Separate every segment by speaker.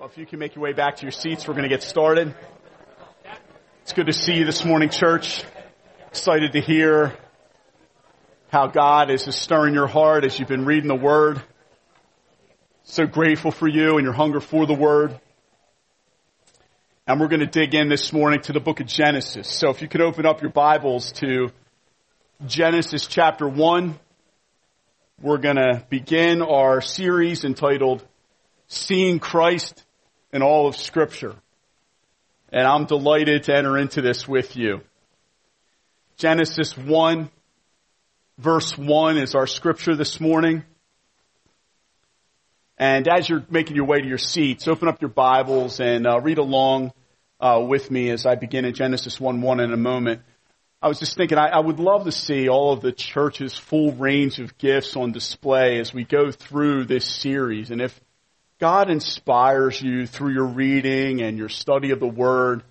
Speaker 1: Well, if you can make your way back to your seats, we're going to get started. It's good to see you this morning, church. Excited to hear how God is stirring your heart as you've been reading the Word. So grateful for you and your hunger for the Word. And we're going to dig in this morning to the book of Genesis. So if you could open up your Bibles to Genesis chapter 1, we're going to begin our series entitled Seeing Christ in all of scripture. And I'm delighted to enter into this with you. Genesis 1 verse 1 is our scripture this morning. And as you're making your way to your seats, open up your Bibles and uh, read along uh, with me as I begin in Genesis 1 1 in a moment. I was just thinking I, I would love to see all of the church's full range of gifts on display as we go through this series. And if God inspires you through your reading and your study of the Word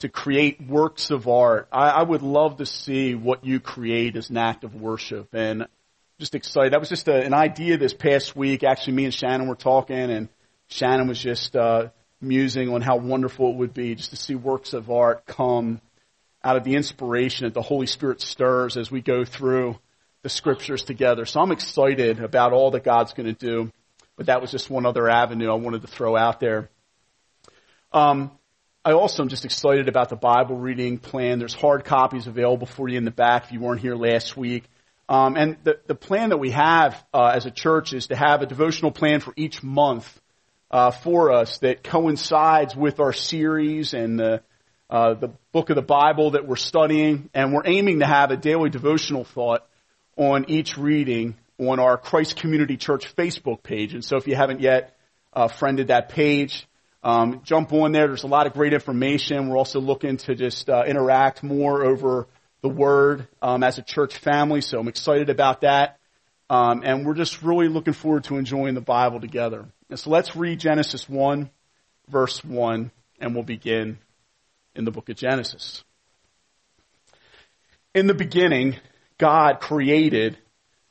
Speaker 1: to create works of art. I, I, would love to see what you create as an act of worship. And just excited. That was just a, an idea this past week. Actually, me and Shannon were talking, and Shannon was just uh, musing on how wonderful it would be just to see works of art come out of the inspiration that the Holy Spirit stirs as we go through the scriptures together. So I'm excited about all that God's going to do. But that was just one other avenue I wanted to throw out there. Um, I also am just excited about the Bible reading plan. There's hard copies available for you in the back if you weren't here last week. Um, and the, the plan that we have uh, as a church is to have a devotional plan for each month uh, for us that coincides with our series and the uh, the book of the Bible that we're studying. And we're aiming to have a daily devotional thought on each reading on our Christ Community Church Facebook page. And so if you haven't yet uh, friended that page, um, jump on there. There's a lot of great information. We're also looking to just uh, interact more over the Word um, as a church family. So I'm excited about that. Um, and we're just really looking forward to enjoying the Bible together. And so let's read Genesis 1, verse 1, and we'll begin in the book of Genesis. In the beginning, God created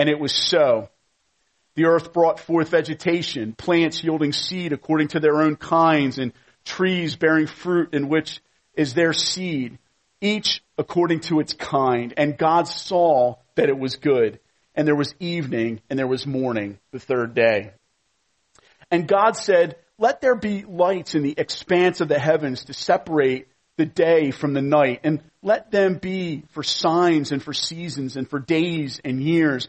Speaker 1: And it was so. The earth brought forth vegetation, plants yielding seed according to their own kinds, and trees bearing fruit in which is their seed, each according to its kind. And God saw that it was good. And there was evening and there was morning the third day. And God said, let there be lights in the expanse of the heavens to separate the day from the night, and let them be for signs and for seasons and for days and years,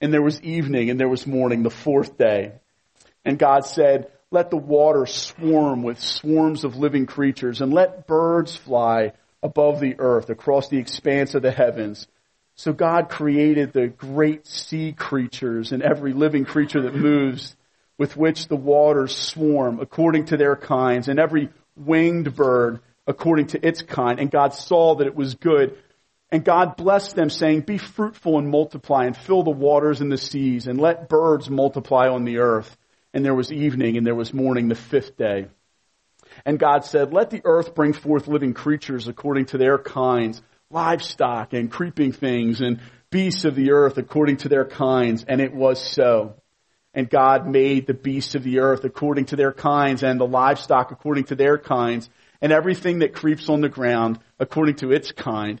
Speaker 1: and there was evening, and there was morning, the fourth day. And God said, let the water swarm with swarms of living creatures, and let birds fly above the earth, across the expanse of the heavens. So God created the great sea creatures and every living creature that moves with which the waters swarm according to their kinds and every winged bird according to its kind. And God saw that it was good. And God blessed them saying, be fruitful and multiply and fill the waters and the seas and let birds multiply on the earth. And there was evening and there was morning the fifth day. And God said, let the earth bring forth living creatures according to their kinds livestock and creeping things and beasts of the earth according to their kinds. And it was so. And God made the beasts of the earth according to their kinds and the livestock according to their kinds and everything that creeps on the ground according to its kind.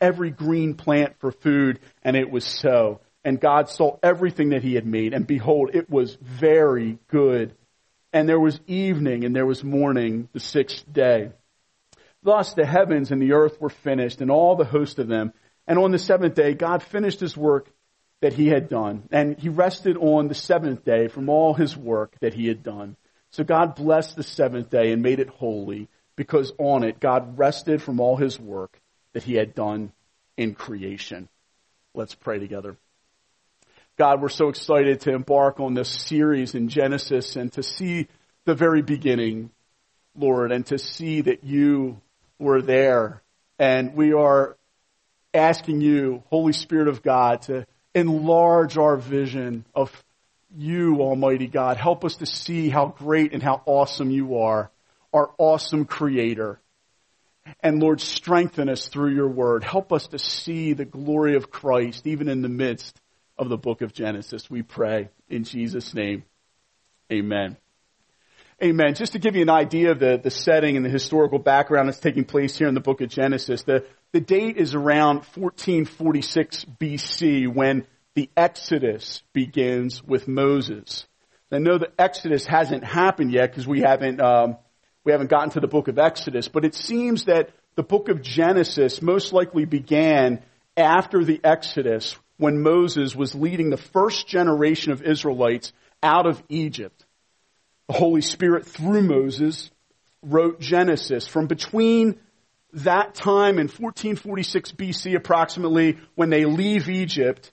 Speaker 1: every green plant for food, and it was so. And God saw everything that he had made, and behold, it was very good. And there was evening, and there was morning, the sixth day. Thus the heavens and the earth were finished and all the host of them. And on the seventh day, God finished his work that he had done. And he rested on the seventh day from all his work that he had done. So God blessed the seventh day and made it holy because on it God rested from all his work that he had done in creation. Let's pray together. God, we're so excited to embark on this series in Genesis and to see the very beginning, Lord, and to see that you were there. And we are asking you, Holy Spirit of God, to enlarge our vision of you, Almighty God. Help us to see how great and how awesome you are, our awesome creator. And Lord, strengthen us through your word. Help us to see the glory of Christ even in the midst of the book of Genesis. We pray in Jesus' name. Amen. Amen. Just to give you an idea of the, the setting and the historical background that's taking place here in the book of Genesis, the, the date is around 1446 BC when the Exodus begins with Moses. I know the Exodus hasn't happened yet because we haven't, um, we haven't gotten to the book of Exodus, but it seems that the book of Genesis most likely began after the Exodus when Moses was leading the first generation of Israelites out of Egypt. The Holy Spirit through Moses wrote Genesis. From between that time in 1446 BC approximately when they leave Egypt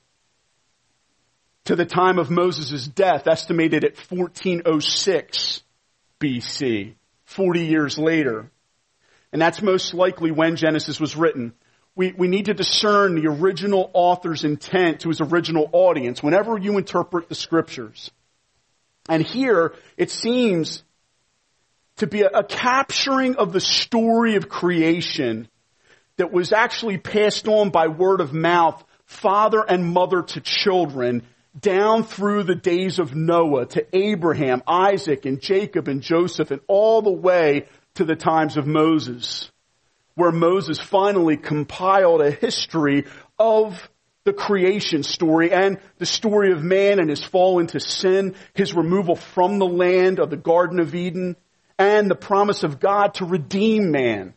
Speaker 1: to the time of Moses' death estimated at 1406 BC, 40 years later. And that's most likely when Genesis was written. We, we need to discern the original author's intent to his original audience whenever you interpret the scriptures. And here it seems to be a, a capturing of the story of creation that was actually passed on by word of mouth, father and mother to children, down through the days of Noah to Abraham, Isaac, and Jacob and Joseph, and all the way to the times of Moses, where Moses finally compiled a history of the creation story and the story of man and his fall into sin, his removal from the land of the Garden of Eden, and the promise of God to redeem man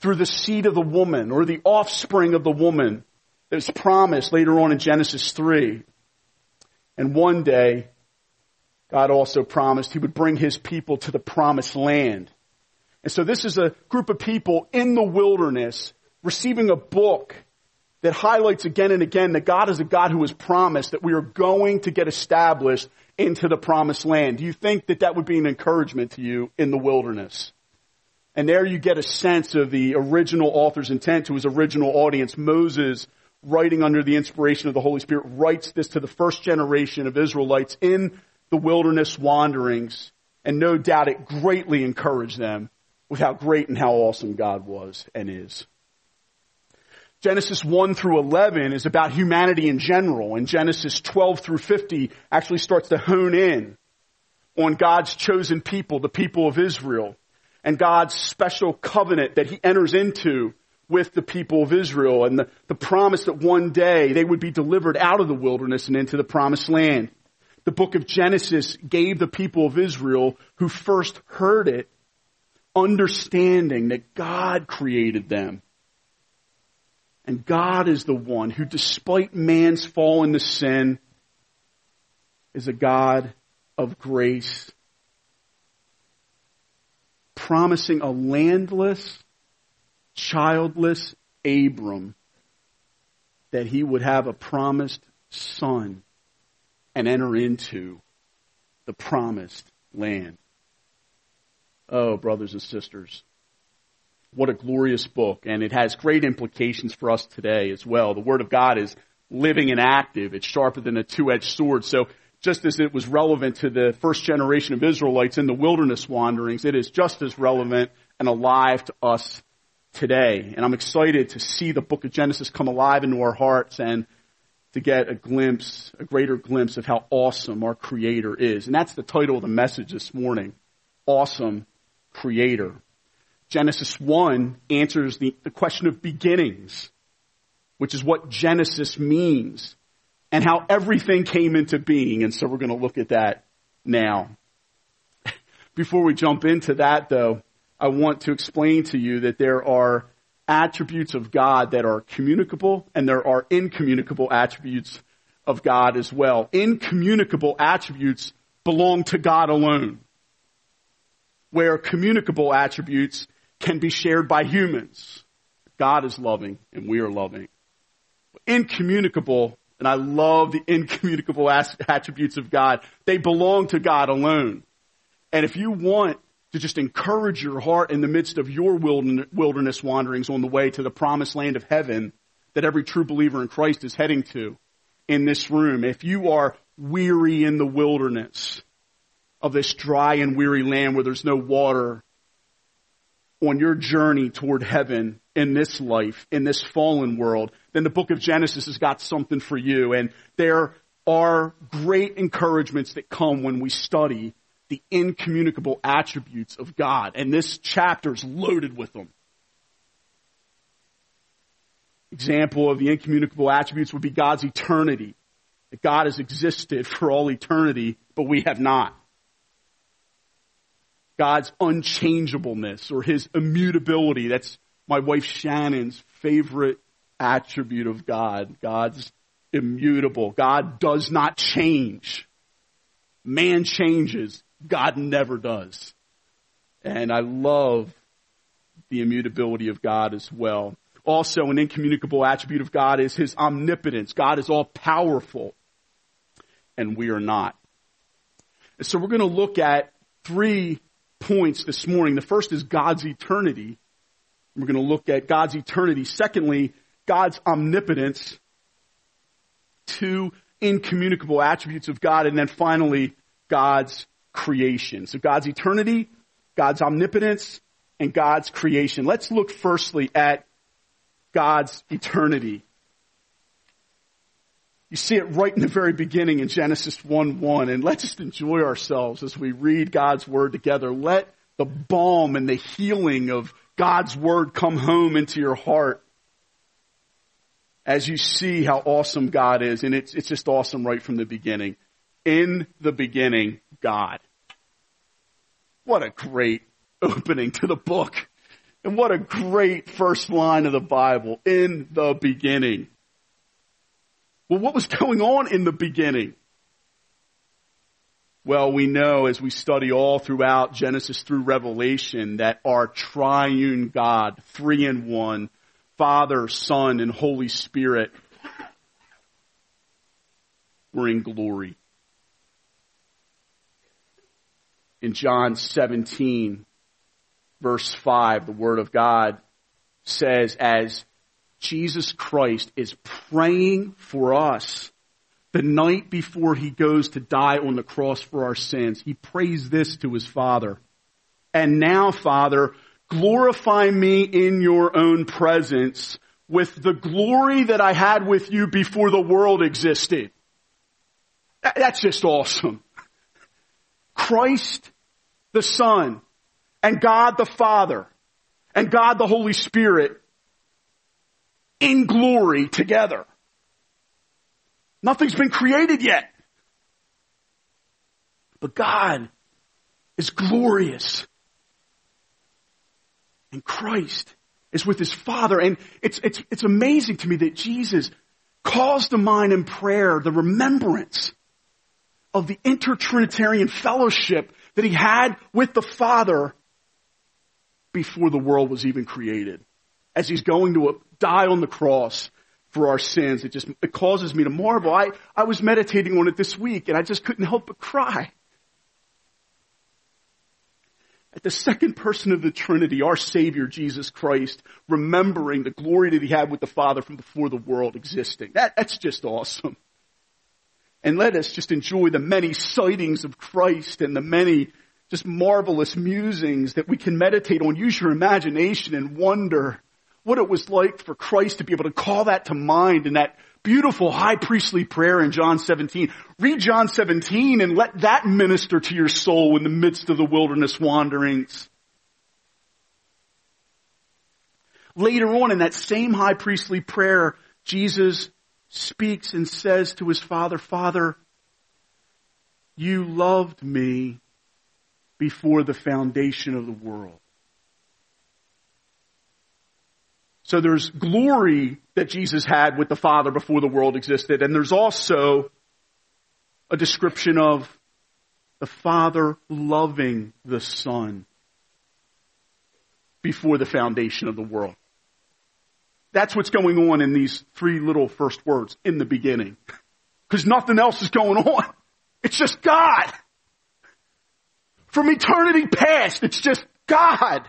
Speaker 1: through the seed of the woman or the offspring of the woman that is promised later on in Genesis 3. And one day, God also promised he would bring his people to the promised land. And so this is a group of people in the wilderness receiving a book that highlights again and again that God is a God who has promised that we are going to get established into the promised land. Do you think that that would be an encouragement to you in the wilderness? And there you get a sense of the original author's intent to his original audience. Moses, writing under the inspiration of the Holy Spirit, writes this to the first generation of Israelites in the wilderness wanderings. And no doubt it greatly encouraged them with how great and how awesome God was and is. Genesis 1 through 11 is about humanity in general, and Genesis 12 through 50 actually starts to hone in on God's chosen people, the people of Israel, and God's special covenant that he enters into with the people of Israel, and the, the promise that one day they would be delivered out of the wilderness and into the promised land. The book of Genesis gave the people of Israel who first heard it understanding that God created them and God is the one who, despite man's fall into sin, is a God of grace, promising a landless, childless Abram that he would have a promised son and enter into the promised land. Oh, brothers and sisters, what a glorious book. And it has great implications for us today as well. The Word of God is living and active. It's sharper than a two-edged sword. So just as it was relevant to the first generation of Israelites in the wilderness wanderings, it is just as relevant and alive to us today. And I'm excited to see the book of Genesis come alive into our hearts and to get a glimpse, a greater glimpse of how awesome our Creator is. And that's the title of the message this morning. Awesome Creator. Genesis 1 answers the, the question of beginnings, which is what Genesis means and how everything came into being. And so we're going to look at that now. Before we jump into that though, I want to explain to you that there are attributes of God that are communicable and there are incommunicable attributes of God as well. Incommunicable attributes belong to God alone, where communicable attributes can be shared by humans. God is loving and we are loving. Incommunicable, and I love the incommunicable attributes of God. They belong to God alone. And if you want to just encourage your heart in the midst of your wilderness wanderings on the way to the promised land of heaven that every true believer in Christ is heading to in this room, if you are weary in the wilderness of this dry and weary land where there's no water on your journey toward heaven in this life, in this fallen world, then the book of Genesis has got something for you. And there are great encouragements that come when we study the incommunicable attributes of God. And this chapter is loaded with them. Example of the incommunicable attributes would be God's eternity. That God has existed for all eternity, but we have not. God's unchangeableness or his immutability. That's my wife Shannon's favorite attribute of God. God's immutable. God does not change. Man changes. God never does. And I love the immutability of God as well. Also, an incommunicable attribute of God is his omnipotence. God is all powerful, and we are not. And so we're going to look at three points this morning. The first is God's eternity. We're going to look at God's eternity. Secondly, God's omnipotence. Two incommunicable attributes of God. And then finally, God's creation. So God's eternity, God's omnipotence, and God's creation. Let's look firstly at God's eternity. You see it right in the very beginning in Genesis 1 1. And let's just enjoy ourselves as we read God's Word together. Let the balm and the healing of God's Word come home into your heart as you see how awesome God is. And it's, it's just awesome right from the beginning. In the beginning, God. What a great opening to the book. And what a great first line of the Bible. In the beginning. Well, what was going on in the beginning? Well, we know as we study all throughout Genesis through Revelation that our triune God, three in one, Father, Son, and Holy Spirit, were in glory. In John 17, verse 5, the Word of God says, as Jesus Christ is praying for us the night before he goes to die on the cross for our sins, he prays this to his Father. And now, Father, glorify me in your own presence with the glory that I had with you before the world existed. That's just awesome. Christ the Son and God the Father and God the Holy Spirit in glory together. Nothing's been created yet. But God is glorious. And Christ is with his Father. And it's, it's, it's amazing to me that Jesus calls to mind in prayer the remembrance of the intertrinitarian fellowship that he had with the Father before the world was even created. As he's going to die on the cross for our sins, it just, it causes me to marvel. I, I was meditating on it this week and I just couldn't help but cry. At the second person of the Trinity, our Savior, Jesus Christ, remembering the glory that He had with the Father from before the world existing. That, that's just awesome. And let us just enjoy the many sightings of Christ and the many just marvelous musings that we can meditate on. Use your imagination and wonder what it was like for Christ to be able to call that to mind in that beautiful high priestly prayer in John 17. Read John 17 and let that minister to your soul in the midst of the wilderness wanderings. Later on in that same high priestly prayer, Jesus speaks and says to his father, Father, you loved me before the foundation of the world. So there's glory that Jesus had with the Father before the world existed, and there's also a description of the Father loving the Son before the foundation of the world. That's what's going on in these three little first words, in the beginning. Because nothing else is going on. It's just God. From eternity past, it's just God.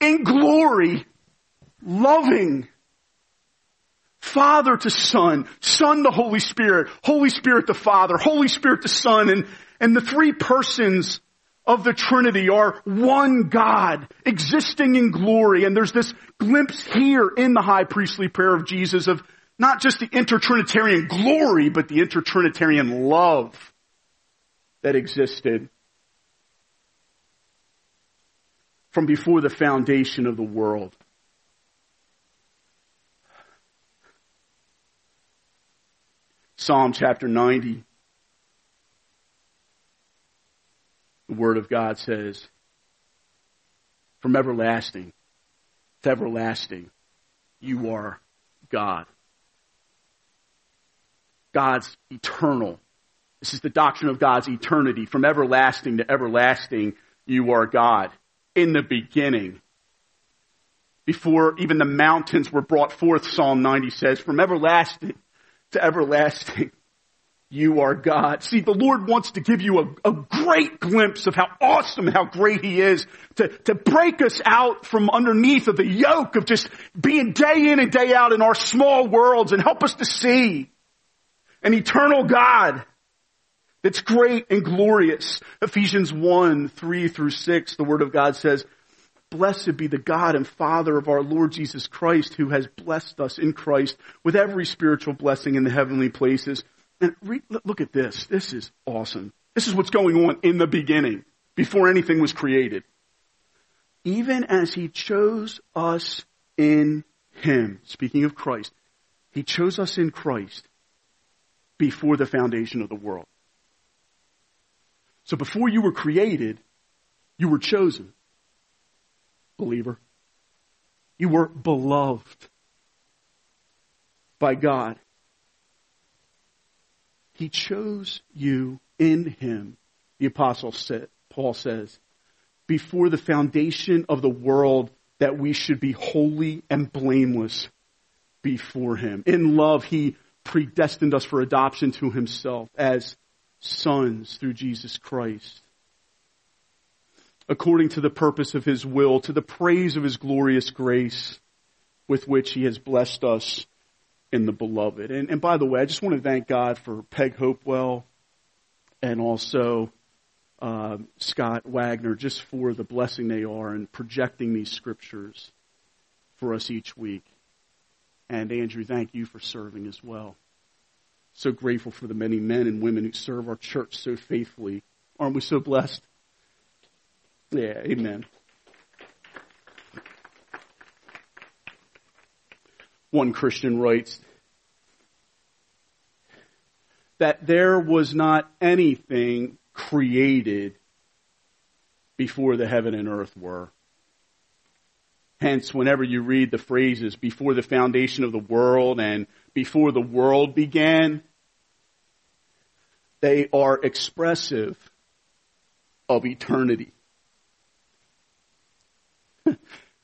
Speaker 1: In glory, loving. Father to Son, Son to Holy Spirit, Holy Spirit to Father, Holy Spirit to Son, and, and the three persons of the Trinity are one God existing in glory. And there's this glimpse here in the high priestly prayer of Jesus of not just the intertrinitarian glory, but the intertrinitarian love that existed from before the foundation of the world. Psalm chapter 90 the Word of God says, from everlasting to everlasting, you are God. God's eternal. This is the doctrine of God's eternity. From everlasting to everlasting, you are God. In the beginning, before even the mountains were brought forth, Psalm 90 says, from everlasting to everlasting, you are God. See, the Lord wants to give you a, a, great glimpse of how awesome, how great He is to, to break us out from underneath of the yoke of just being day in and day out in our small worlds and help us to see an eternal God that's great and glorious. Ephesians 1, 3 through 6, the Word of God says, Blessed be the God and Father of our Lord Jesus Christ who has blessed us in Christ with every spiritual blessing in the heavenly places and re- look at this. This is awesome. This is what's going on in the beginning, before anything was created. Even as he chose us in him, speaking of Christ, he chose us in Christ before the foundation of the world. So before you were created, you were chosen. Believer. You were beloved by God. He chose you in him, the apostle said, Paul says, before the foundation of the world that we should be holy and blameless before him. In love, he predestined us for adoption to himself as sons through Jesus Christ according to the purpose of his will, to the praise of his glorious grace with which he has blessed us in the beloved. And, and by the way, I just want to thank God for Peg Hopewell and also uh, Scott Wagner just for the blessing they are in projecting these scriptures for us each week. And Andrew, thank you for serving as well. So grateful for the many men and women who serve our church so faithfully. Aren't we so blessed? Yeah, amen. One Christian writes that there was not anything created before the heaven and earth were. Hence, whenever you read the phrases before the foundation of the world and before the world began, they are expressive of eternity. I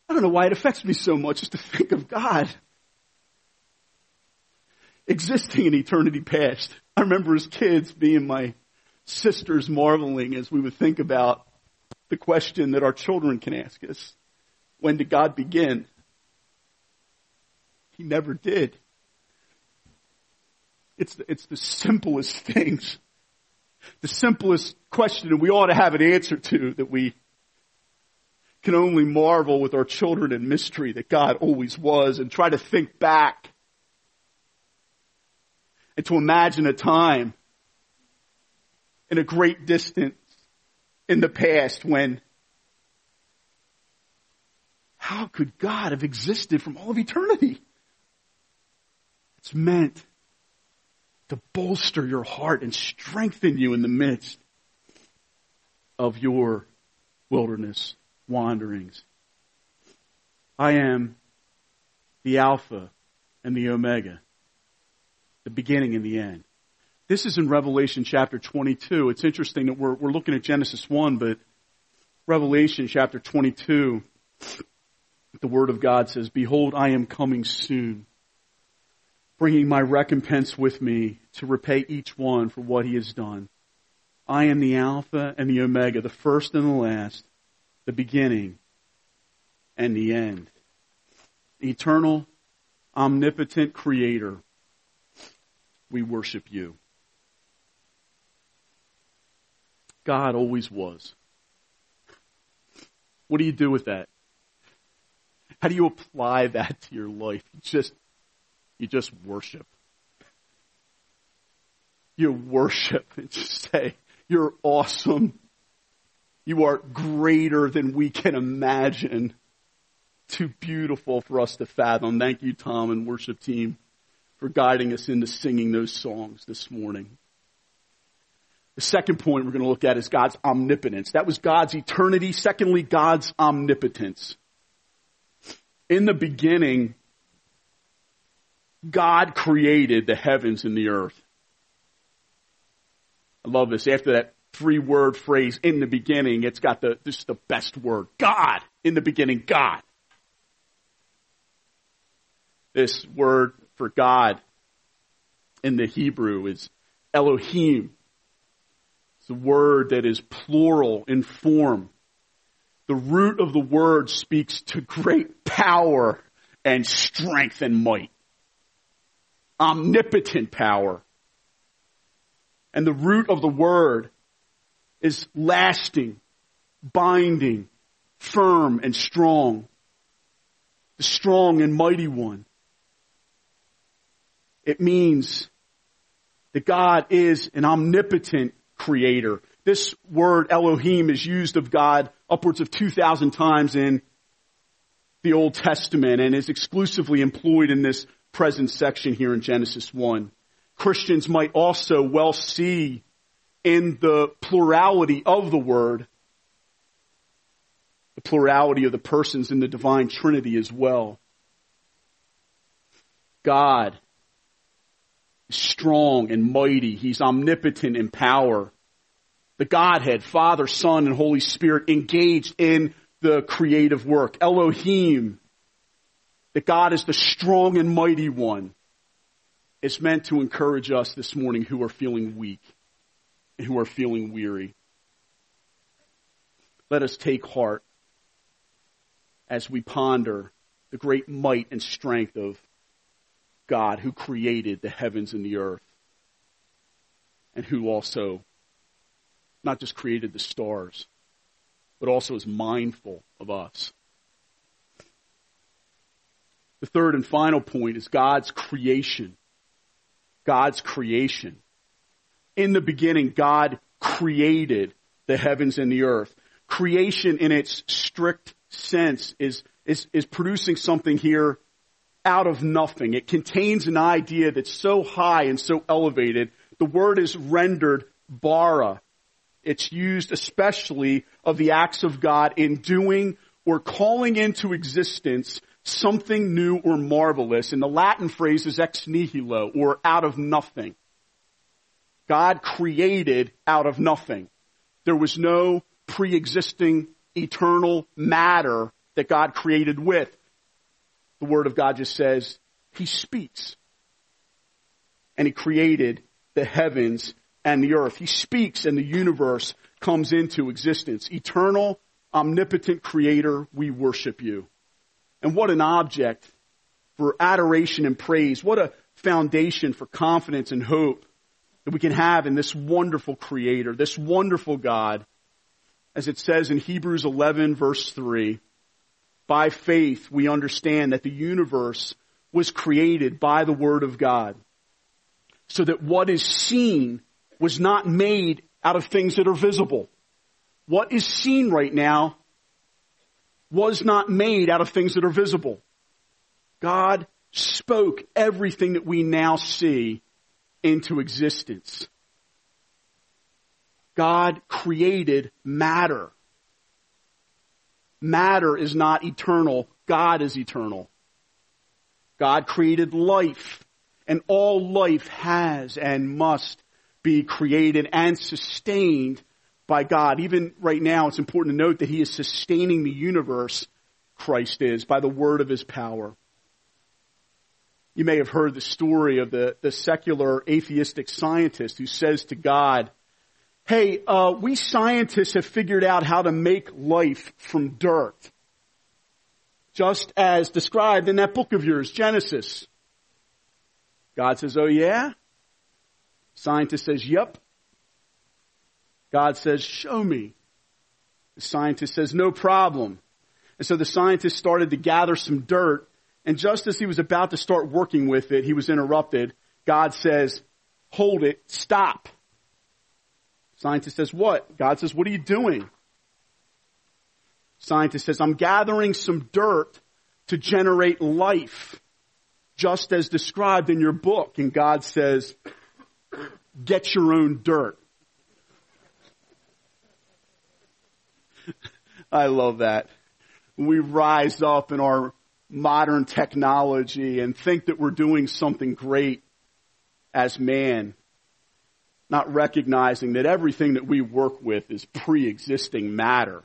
Speaker 1: don't know why it affects me so much just to think of God existing in eternity past. I remember as kids being my sisters marveling as we would think about the question that our children can ask us. When did God begin? He never did. It's the, it's the simplest things. The simplest question and we ought to have an answer to that we can only marvel with our children in mystery that God always was and try to think back and to imagine a time in a great distance in the past when how could God have existed from all of eternity? It's meant to bolster your heart and strengthen you in the midst of your wilderness wanderings. I am the Alpha and the Omega, the beginning and the end. This is in Revelation chapter 22. It's interesting that we're, we're looking at Genesis 1, but Revelation chapter 22 the Word of God says, Behold, I am coming soon, bringing my recompense with me to repay each one for what he has done. I am the Alpha and the Omega, the first and the last, the beginning and the end. Eternal, omnipotent Creator, we worship you. God always was. What do you do with that? How do you apply that to your life? You just, you just worship. You worship and just say, you're awesome. You are greater than we can imagine. Too beautiful for us to fathom. Thank you, Tom and worship team, for guiding us into singing those songs this morning. The second point we're going to look at is God's omnipotence. That was God's eternity. Secondly, God's omnipotence in the beginning, God created the heavens and the earth. I love this. After that three word phrase, in the beginning, it's got the, this is the best word. God. In the beginning, God. This word for God in the Hebrew is Elohim. It's a word that is plural in form the root of the word speaks to great power and strength and might. Omnipotent power. And the root of the word is lasting, binding, firm and strong. The strong and mighty one. It means that God is an omnipotent creator. This word Elohim is used of God upwards of 2,000 times in the Old Testament and is exclusively employed in this present section here in Genesis 1. Christians might also well see in the plurality of the word, the plurality of the persons in the divine Trinity as well. God strong and mighty. He's omnipotent in power the Godhead, Father, Son, and Holy Spirit engaged in the creative work. Elohim, that God is the strong and mighty one, It's meant to encourage us this morning who are feeling weak who are feeling weary. let us take heart as we ponder the great might and strength of God who created the heavens and the earth and who also not just created the stars, but also is mindful of us. The third and final point is God's creation. God's creation. In the beginning, God created the heavens and the earth. Creation in its strict sense is, is, is producing something here out of nothing. It contains an idea that's so high and so elevated. The word is rendered bara. It's used especially of the acts of God in doing or calling into existence something new or marvelous. And the Latin phrase is ex nihilo or out of nothing. God created out of nothing. There was no pre-existing eternal matter that God created with. The Word of God just says, He speaks. And He created the heavens and the earth. He speaks and the universe comes into existence. Eternal, omnipotent creator, we worship you. And what an object for adoration and praise. What a foundation for confidence and hope that we can have in this wonderful creator, this wonderful God. As it says in Hebrews 11 verse 3, by faith we understand that the universe was created by the word of God. So that what is seen was not made out of things that are visible. What is seen right now was not made out of things that are visible. God spoke everything that we now see into existence. God created matter. Matter is not eternal. God is eternal. God created life. And all life has and must be created and sustained by God. Even right now, it's important to note that He is sustaining the universe, Christ is, by the word of His power. You may have heard the story of the, the secular atheistic scientist who says to God, Hey, uh, we scientists have figured out how to make life from dirt. Just as described in that book of yours, Genesis. God says, Oh yeah? Scientist says, Yep. God says, show me. The scientist says, no problem. And so the scientist started to gather some dirt, and just as he was about to start working with it, he was interrupted. God says, hold it, stop. Scientist says, what? God says, what are you doing? Scientist says, I'm gathering some dirt to generate life, just as described in your book. And God says, get your own dirt. I love that. We rise up in our modern technology and think that we're doing something great as man, not recognizing that everything that we work with is pre-existing matter.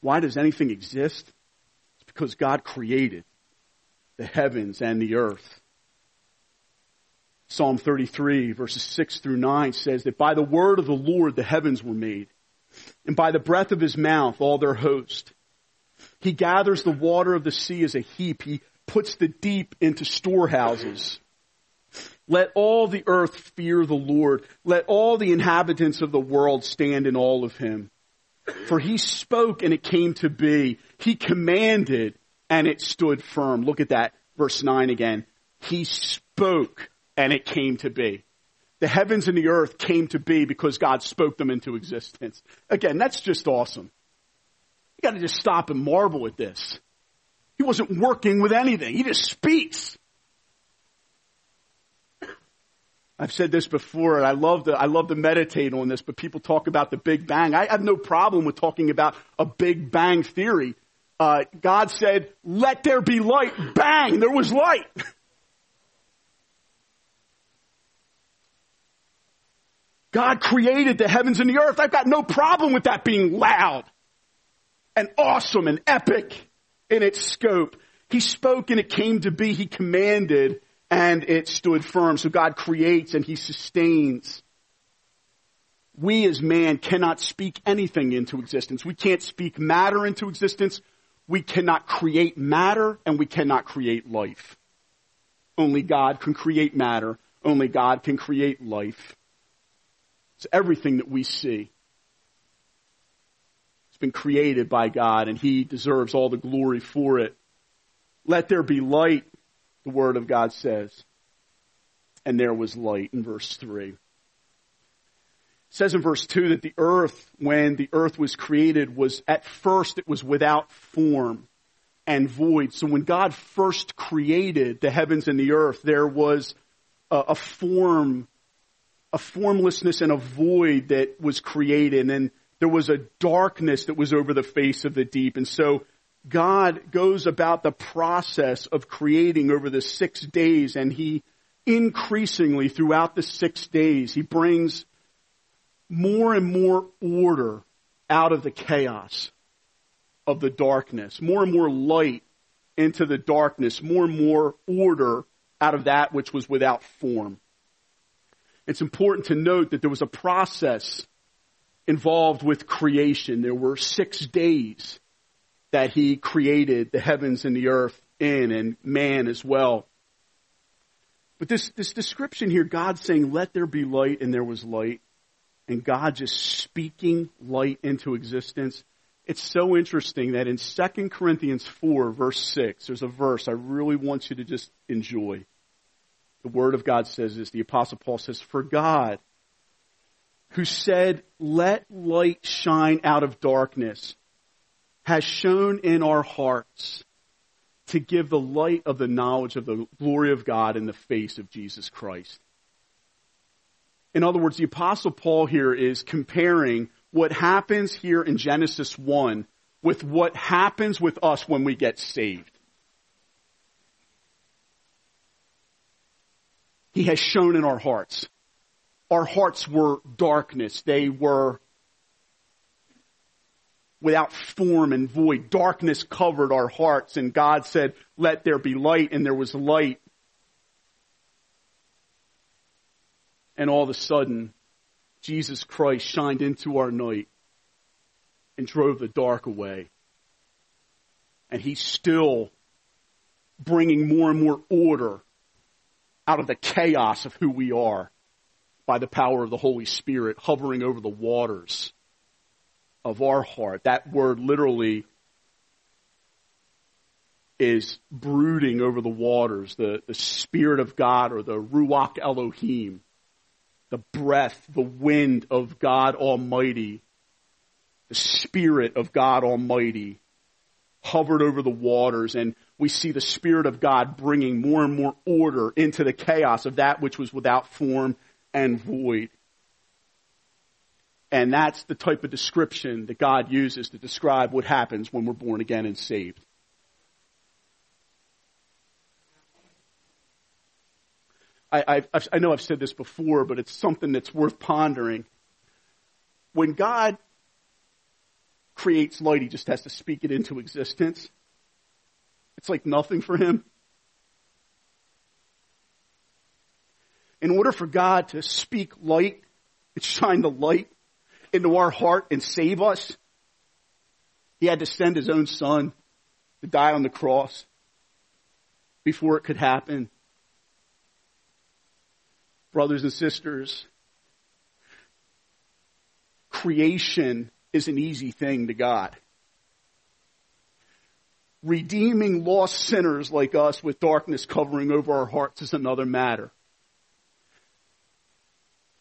Speaker 1: Why does anything exist? It's because God created the heavens and the earth. Psalm 33 verses 6 through 9 says that by the word of the Lord the heavens were made, and by the breath of his mouth all their host. He gathers the water of the sea as a heap. He puts the deep into storehouses. Let all the earth fear the Lord. Let all the inhabitants of the world stand in awe of him. For he spoke and it came to be. He commanded and it stood firm. Look at that. Verse 9 again. He spoke and it came to be. The heavens and the earth came to be because God spoke them into existence. Again, that's just awesome. You gotta just stop and marvel at this. He wasn't working with anything. He just speaks. I've said this before, and I love to, I love to meditate on this, but people talk about the Big Bang. I have no problem with talking about a Big Bang theory. Uh, God said, let there be light. Bang! There was light. God created the heavens and the earth. I've got no problem with that being loud and awesome and epic in its scope. He spoke and it came to be. He commanded and it stood firm. So God creates and He sustains. we as man cannot speak anything into existence. We can't speak matter into existence. We cannot create matter and we cannot create life. Only God can create matter. Only God can create life. It's everything that we see. It's been created by God and He deserves all the glory for it. Let there be light, the Word of God says. And there was light in verse 3. It says in verse 2 that the earth, when the earth was created, was at first it was without form and void. So when God first created the heavens and the earth, there was a, a form, a formlessness and a void that was created. And there was a darkness that was over the face of the deep. And so God goes about the process of creating over the six days and he increasingly throughout the six days, he brings more and more order out of the chaos of the darkness, more and more light into the darkness, more and more order out of that which was without form. It's important to note that there was a process involved with creation. There were six days that he created the heavens and the earth in and man as well. But this, this description here, God saying, let there be light and there was light, and God just speaking light into existence. It's so interesting that in 2 Corinthians 4 verse 6, there's a verse I really want you to just enjoy. The Word of God says this, the Apostle Paul says, for God who said, let light shine out of darkness, has shone in our hearts to give the light of the knowledge of the glory of God in the face of Jesus Christ. In other words, the apostle Paul here is comparing what happens here in Genesis 1 with what happens with us when we get saved. He has shone in our hearts our hearts were darkness. They were without form and void. Darkness covered our hearts and God said, let there be light and there was light. And all of a sudden, Jesus Christ shined into our night and drove the dark away. And he's still bringing more and more order out of the chaos of who we are by the power of the Holy Spirit hovering over the waters of our heart. That word literally is brooding over the waters, the, the Spirit of God or the Ruach Elohim, the breath, the wind of God Almighty, the Spirit of God Almighty hovered over the waters and we see the Spirit of God bringing more and more order into the chaos of that which was without form and void. And that's the type of description that God uses to describe what happens when we're born again and saved. I, I, I, know I've said this before, but it's something that's worth pondering. When God creates light, He just has to speak it into existence. It's like nothing for Him. In order for God to speak light and shine the light into our heart and save us, He had to send His own Son to die on the cross before it could happen. Brothers and sisters, creation is an easy thing to God. Redeeming lost sinners like us with darkness covering over our hearts is another matter.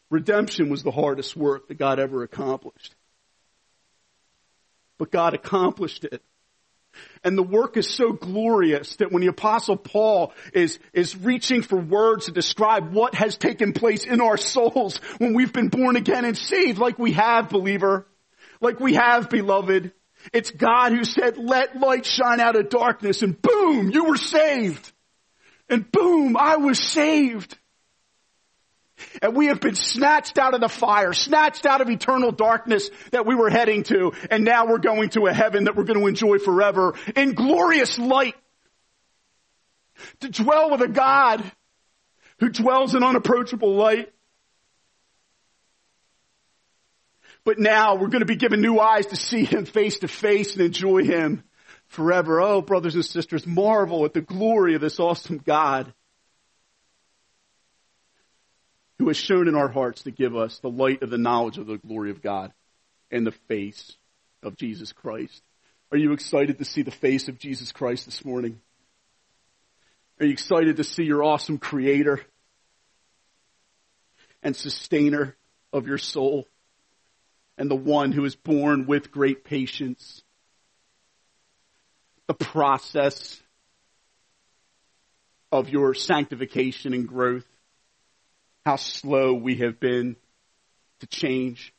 Speaker 1: Redemption was the hardest work that God ever accomplished. But God accomplished it. And the work is so glorious that when the apostle Paul is, is reaching for words to describe what has taken place in our souls when we've been born again and saved like we have, believer, like we have, beloved, it's God who said, let light shine out of darkness and boom, you were saved. And boom, I was saved. And we have been snatched out of the fire, snatched out of eternal darkness that we were heading to, and now we're going to a heaven that we're going to enjoy forever in glorious light. To dwell with a God who dwells in unapproachable light. but now we're going to be given new eyes to see him face to face and enjoy him forever. Oh, brothers and sisters, marvel at the glory of this awesome God who has shone in our hearts to give us the light of the knowledge of the glory of God and the face of Jesus Christ. Are you excited to see the face of Jesus Christ this morning? Are you excited to see your awesome creator and sustainer of your soul and the one who is borne with great patience? The process of your sanctification and growth, how slow we have been to change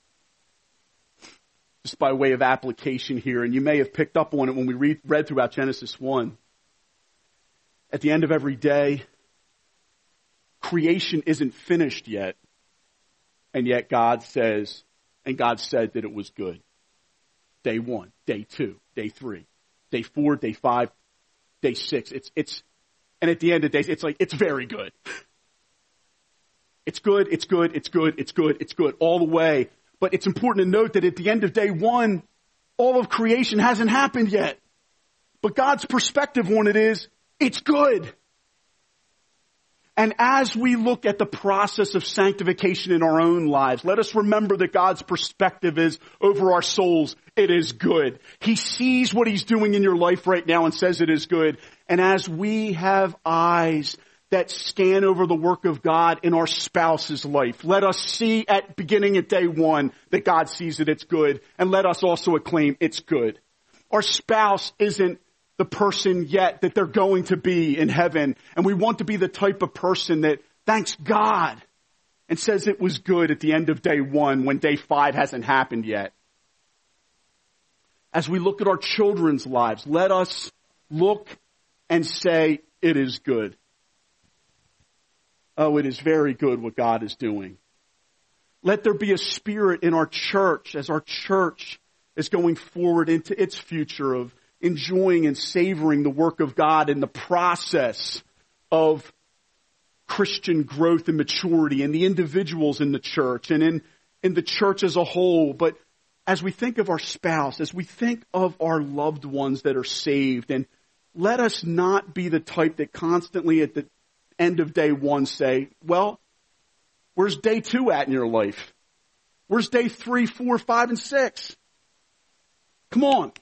Speaker 1: just by way of application here, and you may have picked up on it when we read, read throughout Genesis 1. At the end of every day, creation isn't finished yet, and yet God says, and God said that it was good. Day one, day two, day three, day four, day five, day six. It's, it's, and at the end of days, it's like, it's very good. It's good, it's good, it's good, it's good, it's good, all the way but it's important to note that at the end of day one, all of creation hasn't happened yet. But God's perspective on it is, it's good. And as we look at the process of sanctification in our own lives, let us remember that God's perspective is over our souls, it is good. He sees what He's doing in your life right now and says it is good. And as we have eyes that scan over the work of God in our spouse's life. Let us see at beginning at day one that God sees that it's good and let us also acclaim it's good. Our spouse isn't the person yet that they're going to be in heaven and we want to be the type of person that thanks God and says it was good at the end of day one when day five hasn't happened yet. As we look at our children's lives, let us look and say it is good. Oh, it is very good what God is doing. Let there be a spirit in our church as our church is going forward into its future of enjoying and savoring the work of God in the process of Christian growth and maturity and the individuals in the church and in, in the church as a whole. But as we think of our spouse, as we think of our loved ones that are saved, and let us not be the type that constantly at the end of day one say, well, where's day two at in your life? Where's day three, four, five, and six? Come on.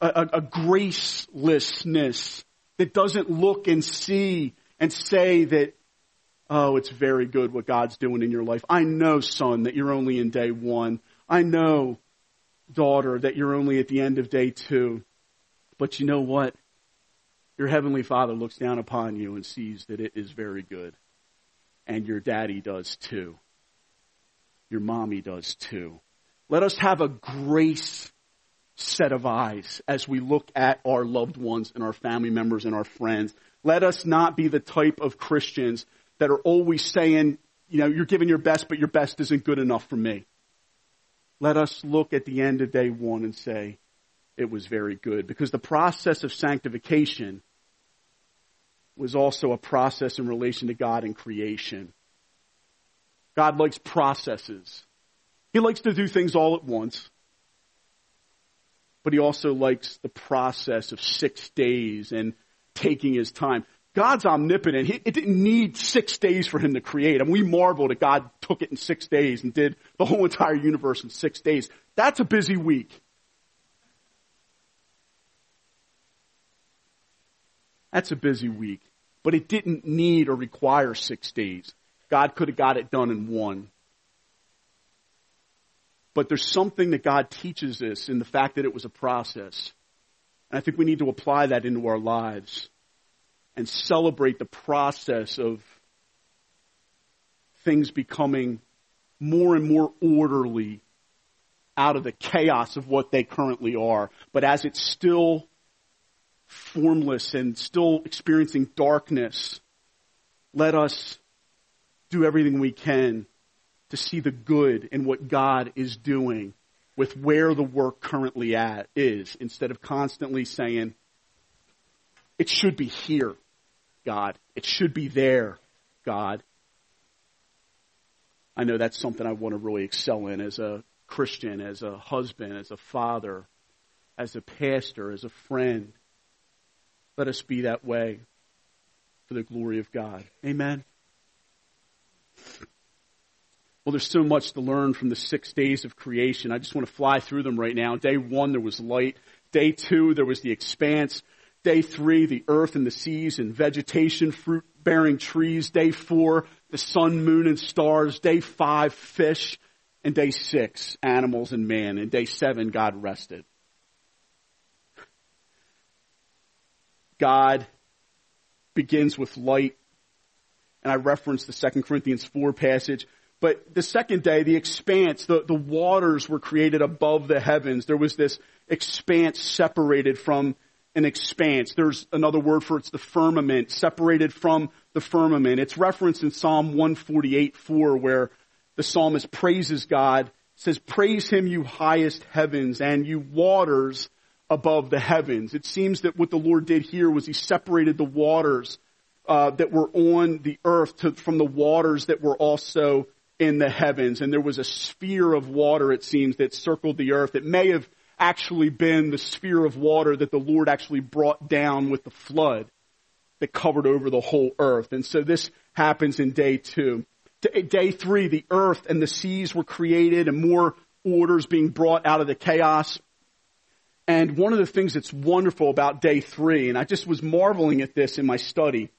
Speaker 1: A, a, a gracelessness that doesn't look and see and say that, oh, it's very good what God's doing in your life. I know, son, that you're only in day one. I know, daughter, that you're only at the end of day two. But you know what? Your heavenly father looks down upon you and sees that it is very good. And your daddy does too. Your mommy does too. Let us have a grace set of eyes as we look at our loved ones and our family members and our friends. Let us not be the type of Christians that are always saying, you know, you're giving your best, but your best isn't good enough for me. Let us look at the end of day one and say, it was very good. Because the process of sanctification was also a process in relation to God and creation. God likes processes. He likes to do things all at once. But he also likes the process of six days and taking his time. God's omnipotent. He, it didn't need six days for him to create. And we marvel that God took it in six days and did the whole entire universe in six days. That's a busy week. That's a busy week. But it didn't need or require six days. God could have got it done in one. But there's something that God teaches us in the fact that it was a process. And I think we need to apply that into our lives and celebrate the process of things becoming more and more orderly out of the chaos of what they currently are. But as it's still formless and still experiencing darkness, let us do everything we can to see the good in what God is doing with where the work currently at is instead of constantly saying, it should be here, God. It should be there, God. I know that's something I want to really excel in as a Christian, as a husband, as a father, as a pastor, as a friend. Let us be that way for the glory of God. Amen. Well, there's so much to learn from the six days of creation. I just want to fly through them right now. Day one, there was light. Day two, there was the expanse. Day three, the earth and the seas and vegetation, fruit bearing trees. Day four, the sun, moon, and stars. Day five, fish. And day six, animals and man. And day seven, God rested. God begins with light. And I referenced the Second Corinthians 4 passage. But the second day, the expanse, the, the waters were created above the heavens. There was this expanse separated from an expanse. There's another word for it, it's the firmament, separated from the firmament. It's referenced in Psalm 148 4 where the psalmist praises God, says, Praise him, you highest heavens, and you waters above the heavens. It seems that what the Lord did here was he separated the waters uh, that were on the earth to, from the waters that were also in the heavens. And there was a sphere of water, it seems, that circled the earth. It may have actually been the sphere of water that the Lord actually brought down with the flood that covered over the whole earth. And so this happens in day two. Day three, the earth and the seas were created and more orders being brought out of the chaos. And one of the things that's wonderful about day three, and I just was marveling at this in my study,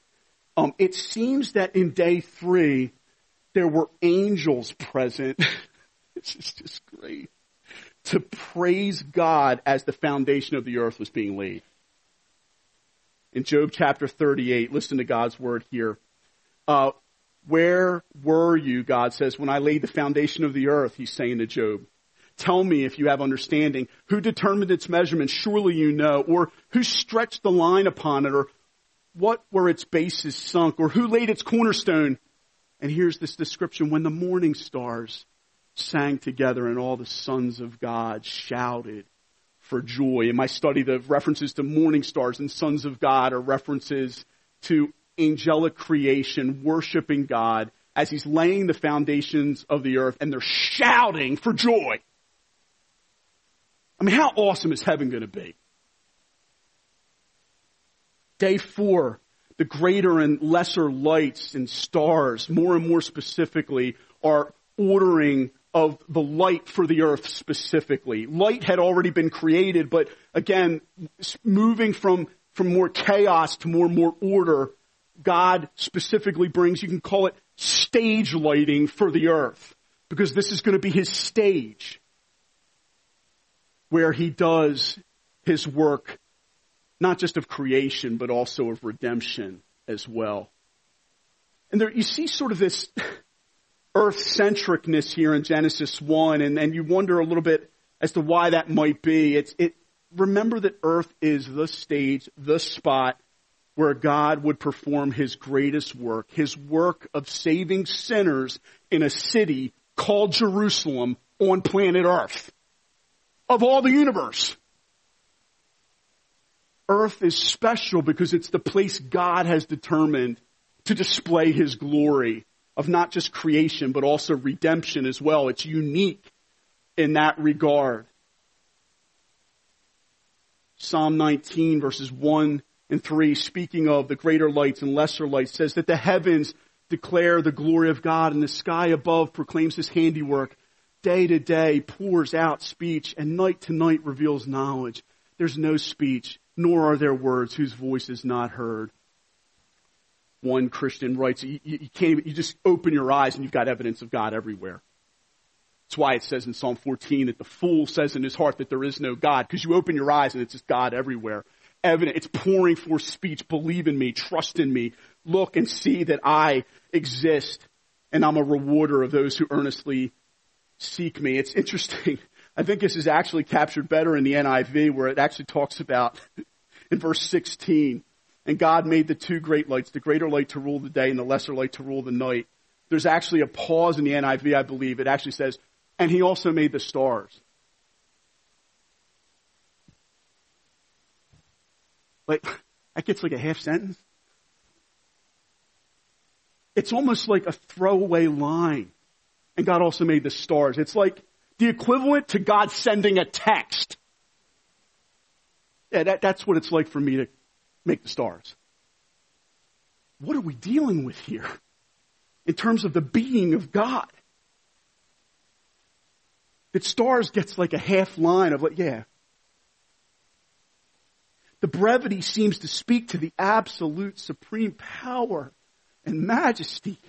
Speaker 1: um, it seems that in day three, there were angels present. this is just great. To praise God as the foundation of the earth was being laid. In Job chapter 38, listen to God's word here. Uh, where were you, God says, when I laid the foundation of the earth? He's saying to Job. Tell me if you have understanding. Who determined its measurement? Surely you know. Or who stretched the line upon it? Or what were its bases sunk? Or who laid its cornerstone? And here's this description when the morning stars sang together and all the sons of God shouted for joy. In my study, the references to morning stars and sons of God are references to angelic creation worshiping God as he's laying the foundations of the earth and they're shouting for joy. I mean, how awesome is heaven going to be? Day four, the greater and lesser lights and stars, more and more specifically, are ordering of the light for the earth specifically. Light had already been created, but again, moving from, from more chaos to more and more order, God specifically brings, you can call it stage lighting for the earth, because this is going to be his stage where he does his work not just of creation, but also of redemption as well. And there, you see sort of this earth-centricness here in Genesis 1, and, and you wonder a little bit as to why that might be. It's, it, remember that earth is the stage, the spot where God would perform his greatest work, his work of saving sinners in a city called Jerusalem on planet earth. Of all the universe. Earth is special because it's the place God has determined to display His glory of not just creation, but also redemption as well. It's unique in that regard. Psalm 19 verses 1 and 3, speaking of the greater lights and lesser lights, says that the heavens declare the glory of God and the sky above proclaims His handiwork. Day to day pours out speech and night to night reveals knowledge. There's no speech nor are there words whose voice is not heard. One Christian writes, you, you can't even, you just open your eyes and you've got evidence of God everywhere. That's why it says in Psalm 14 that the fool says in his heart that there is no God, because you open your eyes and it's just God everywhere. Evident, it's pouring forth speech. Believe in me, trust in me, look and see that I exist and I'm a rewarder of those who earnestly seek me. It's interesting. I think this is actually captured better in the NIV where it actually talks about in verse 16, and God made the two great lights, the greater light to rule the day and the lesser light to rule the night. There's actually a pause in the NIV, I believe. It actually says, and he also made the stars. Like, that gets like a half sentence. It's almost like a throwaway line And God also made the stars. It's like the equivalent to God sending a text. Yeah, that, that's what it's like for me to make the stars. What are we dealing with here in terms of the being of God? That stars gets like a half line of like, yeah. The brevity seems to speak to the absolute supreme power and majesty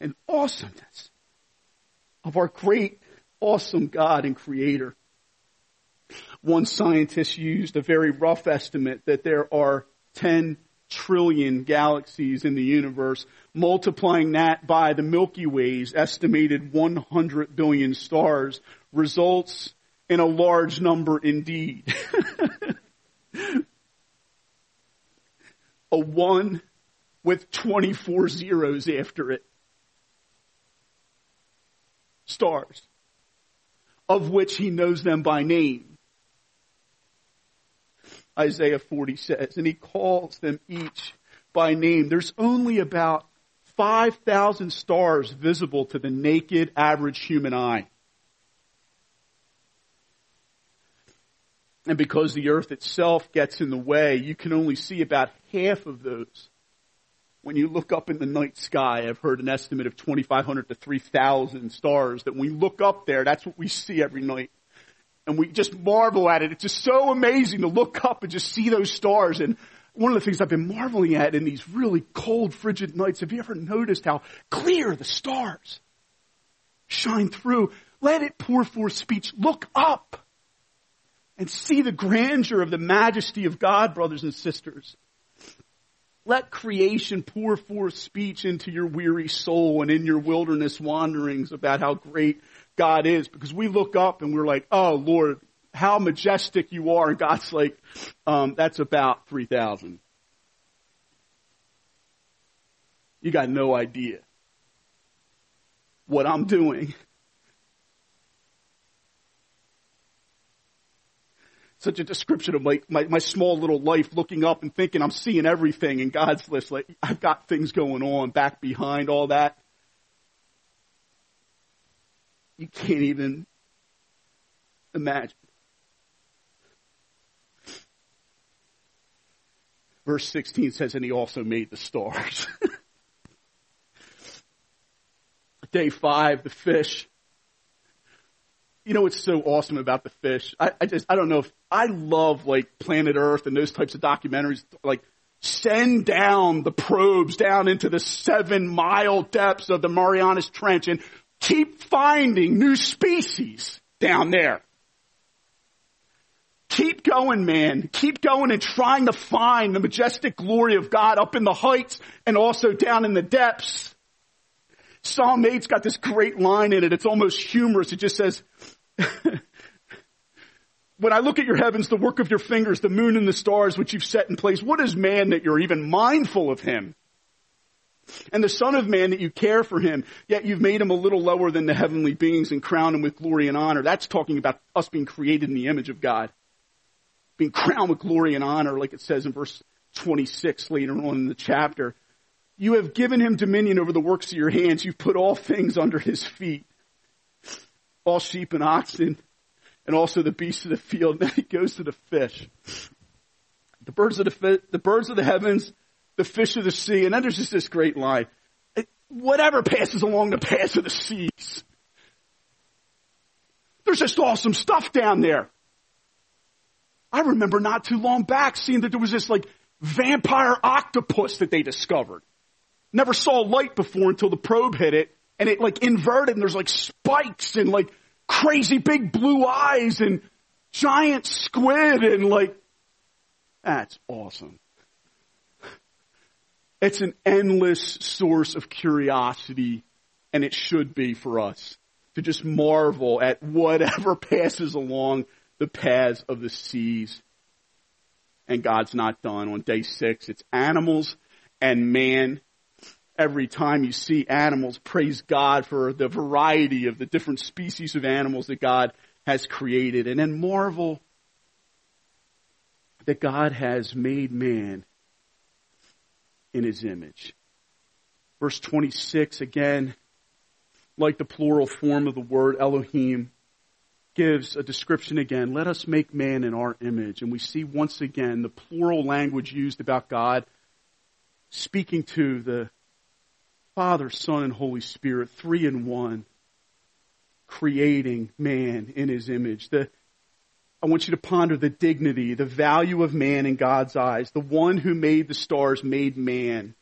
Speaker 1: and awesomeness of our great, awesome God and creator. One scientist used a very rough estimate that there are 10 trillion galaxies in the universe, multiplying that by the Milky Way's estimated 100 billion stars results in a large number indeed. a one with 24 zeros after it. Stars. Of which he knows them by name. Isaiah 40 says, and he calls them each by name. There's only about 5,000 stars visible to the naked average human eye. And because the earth itself gets in the way, you can only see about half of those. When you look up in the night sky, I've heard an estimate of 2,500 to 3,000 stars that when we look up there, that's what we see every night. And we just marvel at it. It's just so amazing to look up and just see those stars. And one of the things I've been marveling at in these really cold, frigid nights, have you ever noticed how clear the stars shine through? Let it pour forth speech. Look up and see the grandeur of the majesty of God, brothers and sisters. Let creation pour forth speech into your weary soul and in your wilderness wanderings about how great God is. Because we look up and we're like, oh Lord, how majestic you are. And God's like, um, that's about 3,000. You got no idea what I'm doing such a description of my, my, small little life looking up and thinking I'm seeing everything and God's list. Like, I've got things going on back behind all that. You can't even imagine. Verse 16 says, and he also made the stars. Day five, the fish you know what's so awesome about the fish? I, I just, I don't know if, I love like Planet Earth and those types of documentaries, like send down the probes down into the seven mile depths of the Marianas Trench and keep finding new species down there. Keep going, man. Keep going and trying to find the majestic glory of God up in the heights and also down in the depths. Psalm 8's got this great line in it. It's almost humorous. It just says, when I look at your heavens, the work of your fingers, the moon and the stars which you've set in place, what is man that you're even mindful of him? And the son of man that you care for him, yet you've made him a little lower than the heavenly beings and crowned him with glory and honor. That's talking about us being created in the image of God. Being crowned with glory and honor, like it says in verse 26 later on in the chapter. You have given him dominion over the works of your hands. You've put all things under his feet all sheep and oxen, and also the beasts of the field. Then he goes to the fish. The birds of the, the birds of the heavens, the fish of the sea, and then there's just this great line. Whatever passes along the paths of the seas. There's just awesome stuff down there. I remember not too long back seeing that there was this like vampire octopus that they discovered. Never saw light before until the probe hit it and it like inverted and there's like spikes and like crazy big blue eyes and giant squid and like, that's awesome. It's an endless source of curiosity and it should be for us to just marvel at whatever passes along the paths of the seas. And God's not done. On day six, it's animals and man every time you see animals, praise God for the variety of the different species of animals that God has created. And then marvel that God has made man in his image. Verse 26 again, like the plural form of the word Elohim, gives a description again. Let us make man in our image. And we see once again the plural language used about God speaking to the Father, Son, and Holy Spirit, three in one, creating man in his image. The, I want you to ponder the dignity, the value of man in God's eyes. The one who made the stars made man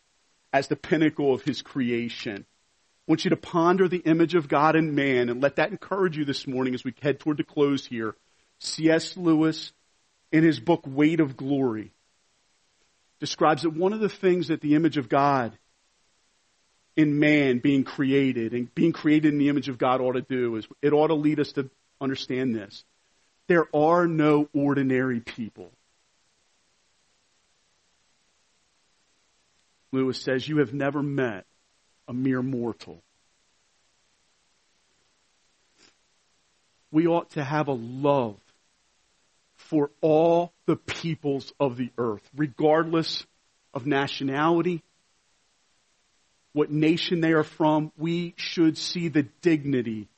Speaker 1: as the pinnacle of his creation. I want you to ponder the image of God in man and let that encourage you this morning as we head toward the close here. C.S. Lewis, in his book Weight of Glory, describes that one of the things that the image of God in man being created and being created in the image of God ought to do is it ought to lead us to understand this. There are no ordinary people. Lewis says, You have never met a mere mortal. We ought to have a love for all the peoples of the earth, regardless of nationality, what nation they are from. We should see the dignity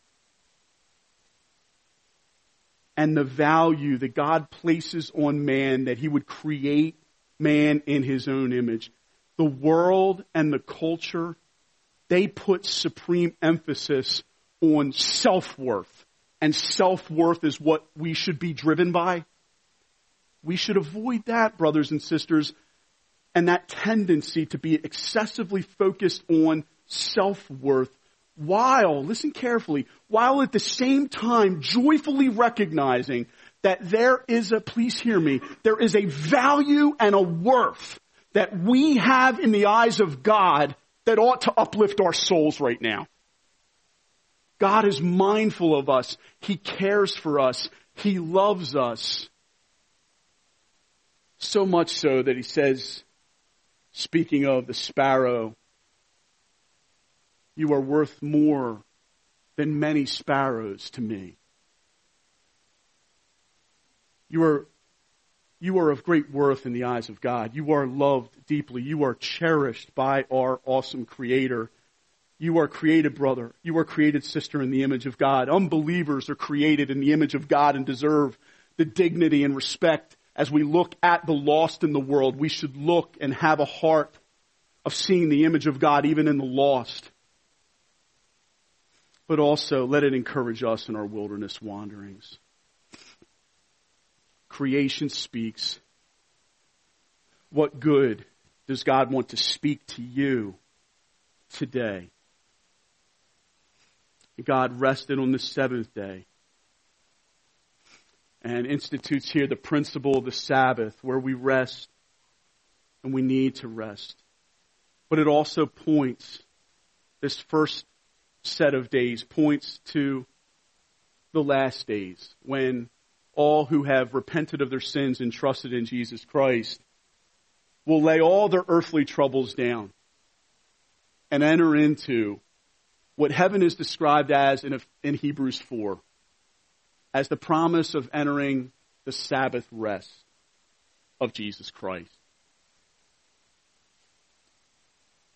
Speaker 1: and the value that God places on man that he would create man in his own image. The world and the culture they put supreme emphasis on self-worth. And self-worth is what we should be driven by. We should avoid that, brothers and sisters, and that tendency to be excessively focused on self-worth while, listen carefully, while at the same time joyfully recognizing that there is a, please hear me, there is a value and a worth that we have in the eyes of God that ought to uplift our souls right now. God is mindful of us. He cares for us. He loves us. So much so that he says, speaking of the sparrow, you are worth more than many sparrows to me. You are you are of great worth in the eyes of God. You are loved deeply. You are cherished by our awesome Creator. You are created, brother. You are created, sister, in the image of God. Unbelievers are created in the image of God and deserve the dignity and respect as we look at the lost in the world. We should look and have a heart of seeing the image of God even in the lost. But also let it encourage us in our wilderness wanderings creation speaks. What good does God want to speak to you today? God rested on the seventh day and institutes here the principle of the Sabbath where we rest and we need to rest. But it also points, this first set of days points to the last days when all who have repented of their sins and trusted in Jesus Christ will lay all their earthly troubles down and enter into what heaven is described as in, in Hebrews 4 as the promise of entering the Sabbath rest of Jesus Christ.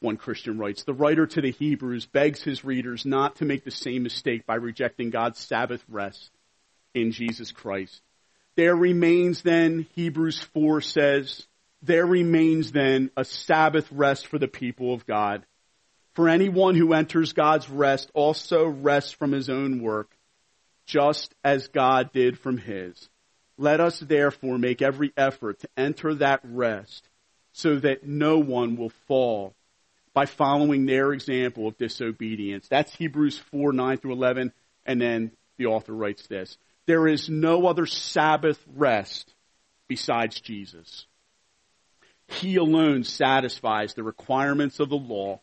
Speaker 1: One Christian writes, the writer to the Hebrews begs his readers not to make the same mistake by rejecting God's Sabbath rest in Jesus Christ. There remains then, Hebrews 4 says, there remains then a Sabbath rest for the people of God. For anyone who enters God's rest also rests from his own work, just as God did from his. Let us therefore make every effort to enter that rest so that no one will fall by following their example of disobedience. That's Hebrews 4, 9 through 11. And then the author writes this. There is no other Sabbath rest besides Jesus. He alone satisfies the requirements of the law,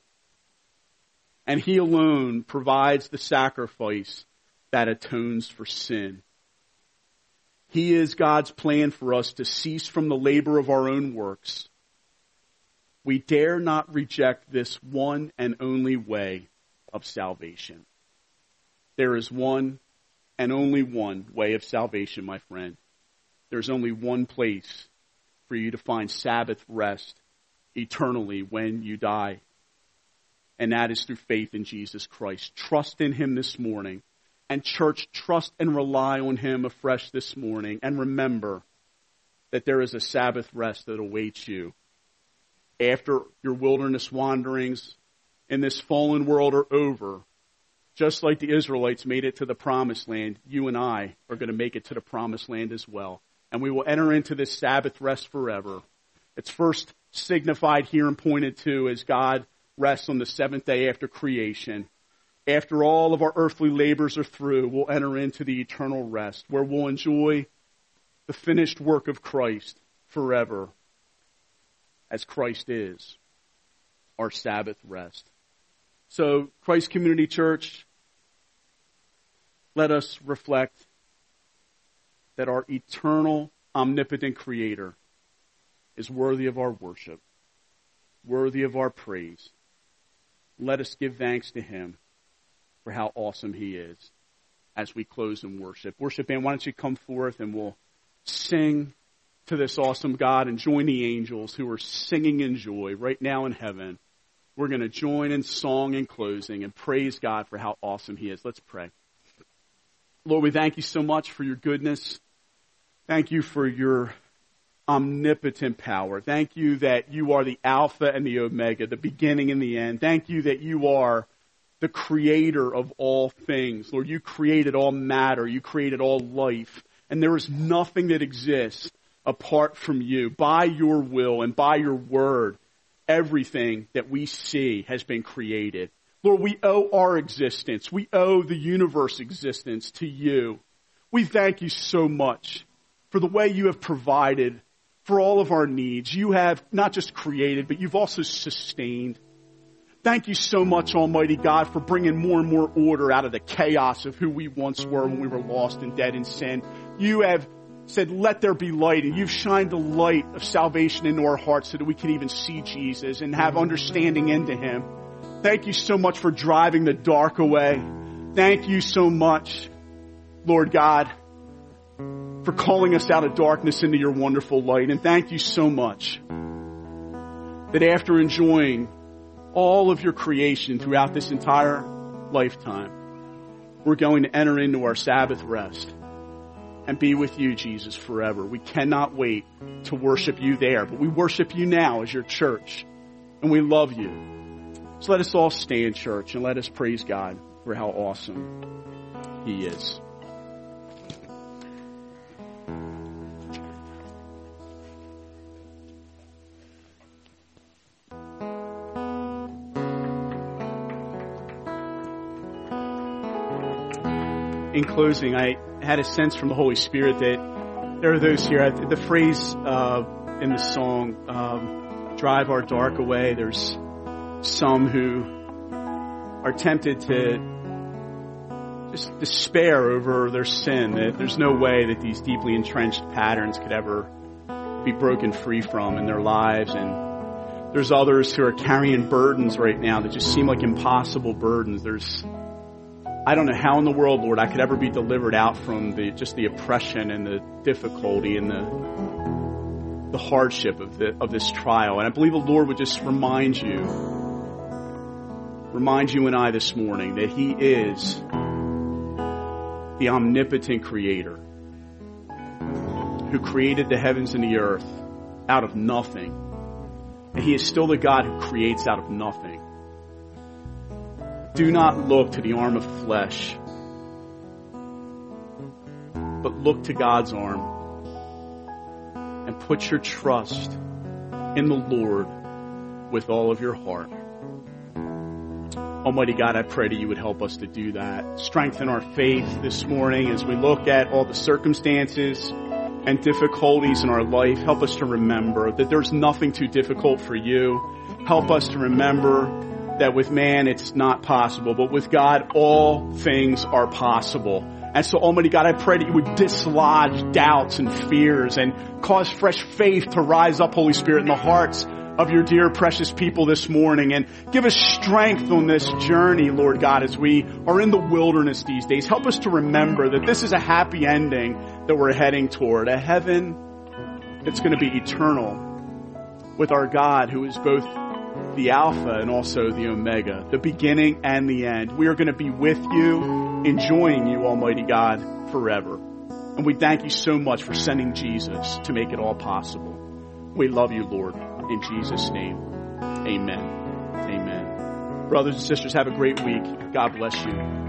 Speaker 1: and He alone provides the sacrifice that atones for sin. He is God's plan for us to cease from the labor of our own works. We dare not reject this one and only way of salvation. There is one and only one way of salvation, my friend. There's only one place for you to find Sabbath rest eternally when you die. and that is through faith in Jesus Christ. Trust in Him this morning. And church, trust and rely on Him afresh this morning. And remember that there is a Sabbath rest that awaits you. After your wilderness wanderings in this fallen world are over, just like the Israelites made it to the promised land, you and I are going to make it to the promised land as well. And we will enter into this Sabbath rest forever. It's first signified here and pointed to as God rests on the seventh day after creation after all of our earthly labors are through, we'll enter into the eternal rest where we'll enjoy the finished work of Christ forever as Christ is our Sabbath rest. So, Christ Community Church, let us reflect that our eternal, omnipotent Creator is worthy of our worship, worthy of our praise. Let us give thanks to Him for how awesome He is as we close in worship. Worship band, why don't you come forth and we'll sing to this awesome God and join the angels who are singing in joy right now in heaven. We're going to join in song and closing and praise God for how awesome He is. Let's pray. Lord, we thank you so much for your goodness. Thank you for your omnipotent power. Thank you that you are the Alpha and the Omega, the beginning and the end. Thank you that you are the creator of all things. Lord, you created all matter. You created all life. And there is nothing that exists apart from you. By your will and by your word, everything that we see has been created. Lord, we owe our existence. We owe the universe existence to you. We thank you so much for the way you have provided for all of our needs. You have not just created, but you've also sustained. Thank you so much, Almighty God, for bringing more and more order out of the chaos of who we once were when we were lost and dead in sin. You have said, let there be light, and you've shined the light of salvation into our hearts so that we can even see Jesus and have understanding into Him. Thank you so much for driving the dark away. Thank you so much, Lord God, for calling us out of darkness into your wonderful light. And thank you so much that after enjoying all of your creation throughout this entire lifetime, we're going to enter into our Sabbath rest and be with you, Jesus, forever. We cannot wait to worship you there, but we worship you now as your church, and we love you. So let us all stand, church, and let us praise God for how awesome He is. In closing, I had a sense from the Holy Spirit that there are those here. The phrase uh, in the song, um, "Drive our dark away." There's some who are tempted to just despair over their sin. That there's no way that these deeply entrenched patterns could ever be broken free from in their lives and there's others who are carrying burdens right now that just seem like impossible burdens. There's I don't know how in the world, Lord, I could ever be delivered out from the just the oppression and the difficulty and the the hardship of the of this trial. And I believe the Lord would just remind you, remind you and I this morning that He is the omnipotent creator who created the heavens and the earth out of nothing. And He is still the God who creates out of nothing. Do not look to the arm of flesh, but look to God's arm and put your trust in the Lord with all of your heart. Almighty God, I pray that you would help us to do that. Strengthen our faith this morning as we look at all the circumstances and difficulties in our life. Help us to remember that there's nothing too difficult for you. Help us to remember that with man it's not possible, but with God all things are possible. And so Almighty God, I pray that you would dislodge doubts and fears and cause fresh faith to rise up, Holy Spirit, in the hearts of your dear precious people this morning and give us strength on this journey, Lord God, as we are in the wilderness these days. Help us to remember that this is a happy ending that we're heading toward, a heaven that's going to be eternal with our God who is both the Alpha and also the Omega, the beginning and the end. We are going to be with you, enjoying you, Almighty God, forever. And we thank you so much for sending Jesus to make it all possible. We love you, Lord. In Jesus' name, amen. Amen. Brothers and sisters, have a great week. God bless you.